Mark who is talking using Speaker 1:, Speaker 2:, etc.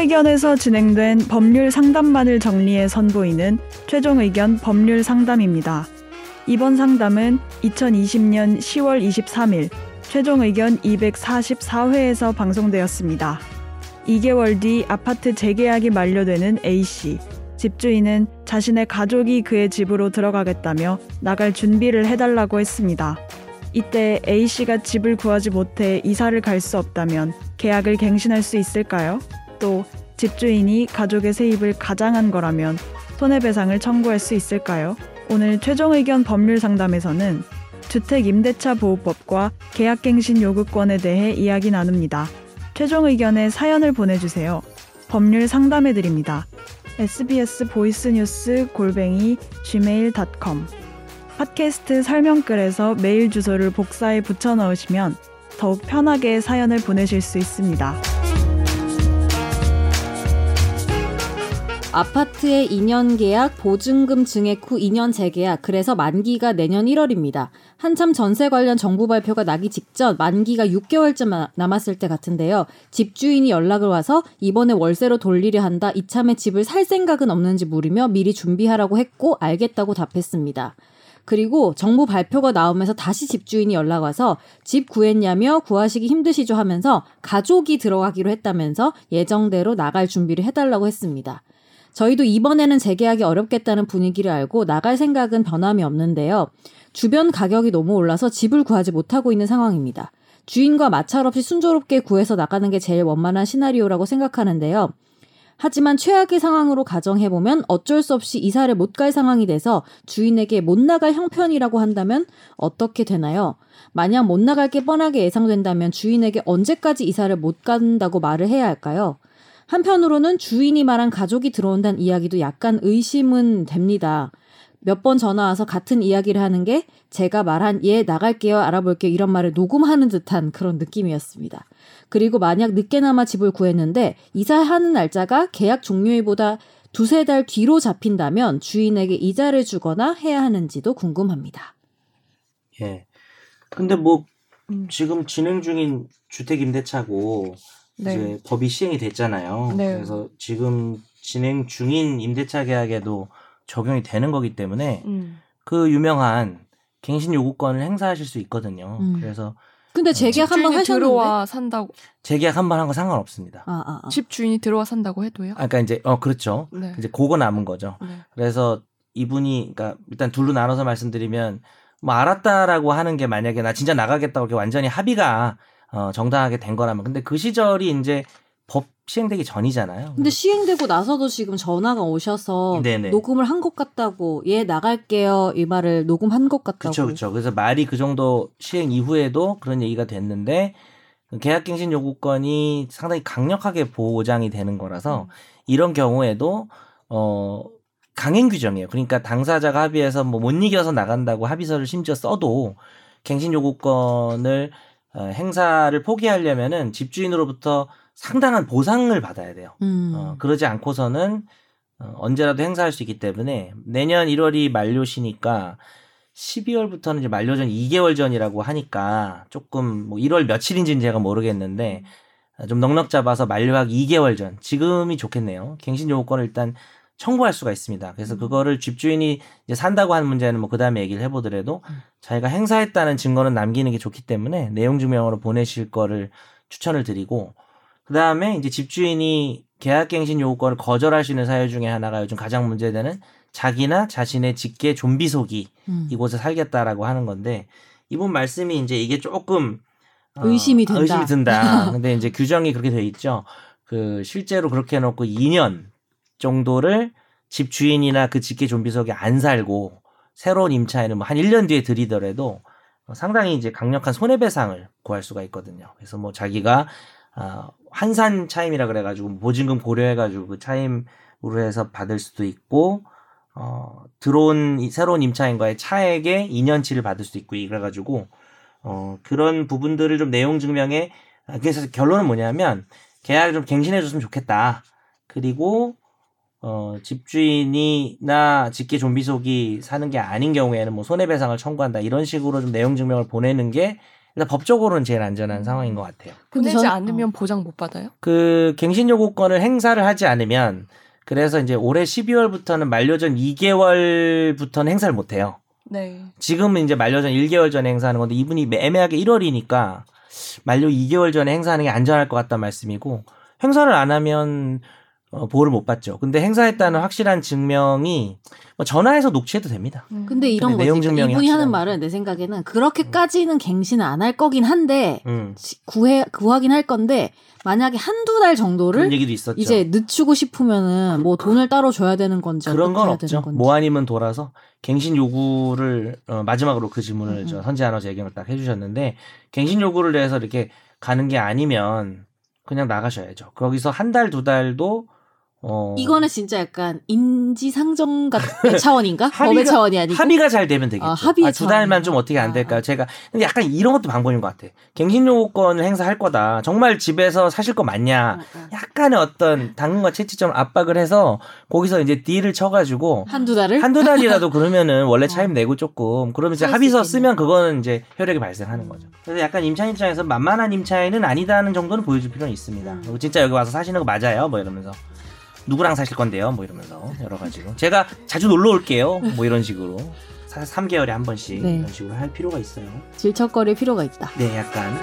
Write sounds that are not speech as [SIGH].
Speaker 1: 의견에서 진행된 법률 상담만을 정리해 선보이는 최종 의견 법률 상담입니다. 이번 상담은 2020년 10월 23일 최종 의견 244회에서 방송되었습니다. 2개월 뒤 아파트 재계약이 만료되는 A씨. 집주인은 자신의 가족이 그의 집으로 들어가겠다며 나갈 준비를 해달라고 했습니다. 이때 A씨가 집을 구하지 못해 이사를 갈 수 없다면 계약을 갱신할 수 있을까요? 또 집주인이 가족의 세입을 가장한 거라면 손해배상을 청구할 수 있을까요? 오늘 최종 의견 법률 상담에서는 주택 임대차 보호법과 계약갱신 요구권에 대해 이야기 나눕니다. 최종 의견에 사연을 보내주세요. 법률 상담해 드립니다. sbs 보이스뉴스 골뱅이 gmail.com 팟캐스트 설명글에서 메일 주소를 복사해 붙여 넣으시면 더욱 편하게 사연을 보내실 수 있습니다.
Speaker 2: 아파트의 2년 계약, 보증금 증액 후 2년 재계약, 그래서 만기가 내년 1월입니다. 한참 전세 관련 정부 발표가 나기 직전 만기가 6개월쯤 남았을 때 같은데요. 집주인이 연락을 와서 이번에 월세로 돌리려 한다. 이참에 집을 살 생각은 없는지 물으며 미리 준비하라고 했고 알겠다고 답했습니다. 그리고 정부 발표가 나오면서 다시 집주인이 연락 와서 집 구했냐며 구하시기 힘드시죠 하면서 가족이 들어가기로 했다면서 예정대로 나갈 준비를 해달라고 했습니다. 저희도 이번에는 재계약이 어렵겠다는 분위기를 알고 나갈 생각은 변함이 없는데요. 주변 가격이 너무 올라서 집을 구하지 못하고 있는 상황입니다. 주인과 마찰 없이 순조롭게 구해서 나가는 게 제일 원만한 시나리오라고 생각하는데요. 하지만 최악의 상황으로 가정해보면 어쩔 수 없이 이사를 못 갈 상황이 돼서 주인에게 못 나갈 형편이라고 한다면 어떻게 되나요? 만약 못 나갈 게 뻔하게 예상된다면 주인에게 언제까지 이사를 못 간다고 말을 해야 할까요? 한편으로는 주인이 말한 가족이 들어온다는 이야기도 약간 의심은 됩니다. 몇 번 전화 와서 같은 이야기를 하는 게 제가 말한 예 나갈게요 알아볼게요 이런 말을 녹음하는 듯한 그런 느낌이었습니다. 그리고 만약 늦게나마 집을 구했는데 이사하는 날짜가 계약 종료일보다 두세 달 뒤로 잡힌다면 주인에게 이자를 주거나 해야 하는지도 궁금합니다.
Speaker 3: 예. 근데 뭐 음. 지금 진행 중인 주택 임대차고 네. 이제 법이 시행이 됐잖아요. 네. 그래서 지금 진행 중인 임대차 계약에도 적용이 되는 거기 때문에 음. 그 유명한 갱신 요구권을 행사하실 수 있거든요. 음. 그래서
Speaker 2: 근데 재계약 한번 하셨는데
Speaker 4: 들어와 산다고
Speaker 3: 재계약 한 번 한 거 상관없습니다.
Speaker 4: 아, 아, 아. 집 주인이 들어와 산다고 해도요?
Speaker 3: 아, 그러니까 이제 어 그렇죠. 네. 이제 그거 남은 거죠. 네. 그래서 이분이 그러니까 일단 둘로 나눠서 말씀드리면 뭐 알았다라고 하는 게 만약에 나 진짜 나가겠다고 이렇게 완전히 합의가 어, 정당하게 된 거라면 근데 그 시절이 이제 법 시행되기 전이잖아요.
Speaker 2: 근데 시행되고 나서도 지금 전화가 오셔서 네네. 녹음을 한 것 같다고 예 나갈게요 이 말을 녹음한 것 같다고.
Speaker 3: 그렇죠, 그렇죠. 그래서 말이 그 정도 시행 이후에도 그런 얘기가 됐는데 계약갱신 요구권이 상당히 강력하게 보장이 되는 거라서 음. 이런 경우에도 어 강행 규정이에요. 그러니까 당사자가 합의해서 뭐 못 이겨서 나간다고 합의서를 심지어 써도 갱신 요구권을 어, 행사를 포기하려면은 집주인으로부터 상당한 보상을 받아야 돼요. 음. 어, 그러지 않고서는 어, 언제라도 행사할 수 있기 때문에 내년 1월이 만료시니까 12월부터는 이제 만료 전 2개월 전이라고 하니까 조금 뭐 1월 며칠인지는 제가 모르겠는데 음. 좀 넉넉 잡아서 만료하기 2개월 전 지금이 좋겠네요. 갱신 요구권을 일단 청구할 수가 있습니다. 그래서 음. 그거를 집주인이 이제 산다고 하는 문제는 뭐 그다음에 얘기를 해보더라도 음. 자기가 행사했다는 증거는 남기는 게 좋기 때문에 내용 증명으로 보내실 거를 추천을 드리고 그다음에 이제 집주인이 계약갱신 요구권을 거절할 수 있는 사유 중에 하나가 요즘 가장 문제되는 자기나 자신의 직계 좀비 속이 음. 이곳에 살겠다라고 하는 건데 이분 말씀이 이제 이게 조금
Speaker 2: 어, 의심이 된다.
Speaker 3: 의심이 든다. [LAUGHS] 근데 이제 규정이 그렇게 돼 있죠. 그 실제로 그렇게 해놓고 2년 정도를 집 주인이나 그 직계 좀비석에 안 살고 새로운 임차인은 뭐 한 1년 뒤에 들이더라도 상당히 이제 강력한 손해배상을 구할 수가 있거든요. 그래서 뭐 자기가 어, 환산 차임이라 그래가지고 보증금 고려해가지고 그 차임으로 해서 받을 수도 있고 어, 들어온 새로운 임차인과의 차액의 2년치를 받을 수도 있고 그래가지고 어, 그런 부분들을 좀 내용 증명에 그래서 결론은 뭐냐면 계약을 좀 갱신해줬으면 좋겠다. 그리고 어, 집주인이나 직계 좀비 속이 사는 게 아닌 경우에는 뭐 손해배상을 청구한다 이런 식으로 좀 내용 증명을 보내는 게 일단 법적으로는 제일 안전한 상황인 것 같아요.
Speaker 4: 보내지
Speaker 2: 전-
Speaker 4: 않으면 보장 못 받아요?
Speaker 3: 그 갱신 요구권을 행사를 하지 않으면 그래서 이제 올해 12월부터는 만료전 2개월부터는 행사를 못 해요.
Speaker 4: 네.
Speaker 3: 지금은 이제 만료전 1개월 전에 행사하는 건데 이분이 애매하게 1월이니까 만료 2개월 전에 행사하는 게 안전할 것 같다는 말씀이고 행사를 안 하면 어, 보호를 못 받죠. 근데 행사했다는 확실한 증명이 뭐 전화해서 녹취해도 됩니다.
Speaker 4: 음.
Speaker 2: 근데 이런 거지.
Speaker 3: 내용 증명이
Speaker 2: 이분이 하는. 말은 내 생각에는 그렇게까지는 갱신을 안할 거긴 한데
Speaker 3: 음.
Speaker 2: 시- 구해 구하긴 할 건데 만약에 한두 달 정도를
Speaker 3: 그런 얘기도 있었죠.
Speaker 2: 이제 늦추고 싶으면은 뭐 돈을 따로 줘야 되는 건지
Speaker 3: 그런 건 없죠. 아니면 돌아서 갱신 요구를 어, 마지막으로 그 질문을
Speaker 2: 음,
Speaker 3: 저
Speaker 2: 음.
Speaker 3: 선재 아나운서 얘기를 딱 해주셨는데 갱신 요구를 내서 이렇게 가는 게 아니면 그냥 나가셔야죠. 거기서 한 달 두 달도 어,
Speaker 2: 이거는 진짜 약간 인지상정 같은 [LAUGHS] 차원인가?
Speaker 3: 합의가-
Speaker 2: 차원이 아니고
Speaker 3: 합의가 잘 되면 되겠죠.
Speaker 2: 아, 합의의
Speaker 3: 두 달만. 좀 어떻게 안
Speaker 2: 아,
Speaker 3: 될까요?
Speaker 2: 아.
Speaker 3: 제가 근데 약간 이런 것도 방법인 것 같아. 갱신 요구권을 행사할 거다. 정말 집에서 사실 거 맞냐?
Speaker 2: 어, 어.
Speaker 3: 약간의 어떤 당근과 채찍점 압박을 해서 거기서 이제 딜을 쳐가지고
Speaker 2: 한두 달을
Speaker 3: 한두 달이라도 [LAUGHS] 그러면은 원래 차임 내고 조금 그러면 이제 합의서. 쓰면 그거는 이제 효력이 발생하는 거죠. 그래서 약간 임차인 입장에서 만만한 임차인은 아니다는 정도는 보여줄 필요는 있습니다.
Speaker 2: 음.
Speaker 3: 진짜 여기 와서 사시는 거 맞아요? 뭐 이러면서 누구랑 사실 건데요? 뭐 이러면서 여러 가지로 제가 자주 놀러 올게요. 뭐 이런 식으로 3개월에 한 번씩
Speaker 2: 네.
Speaker 3: 이런 식으로 할 필요가 있어요.
Speaker 2: 질척거릴 필요가 있다.
Speaker 3: 네, 약간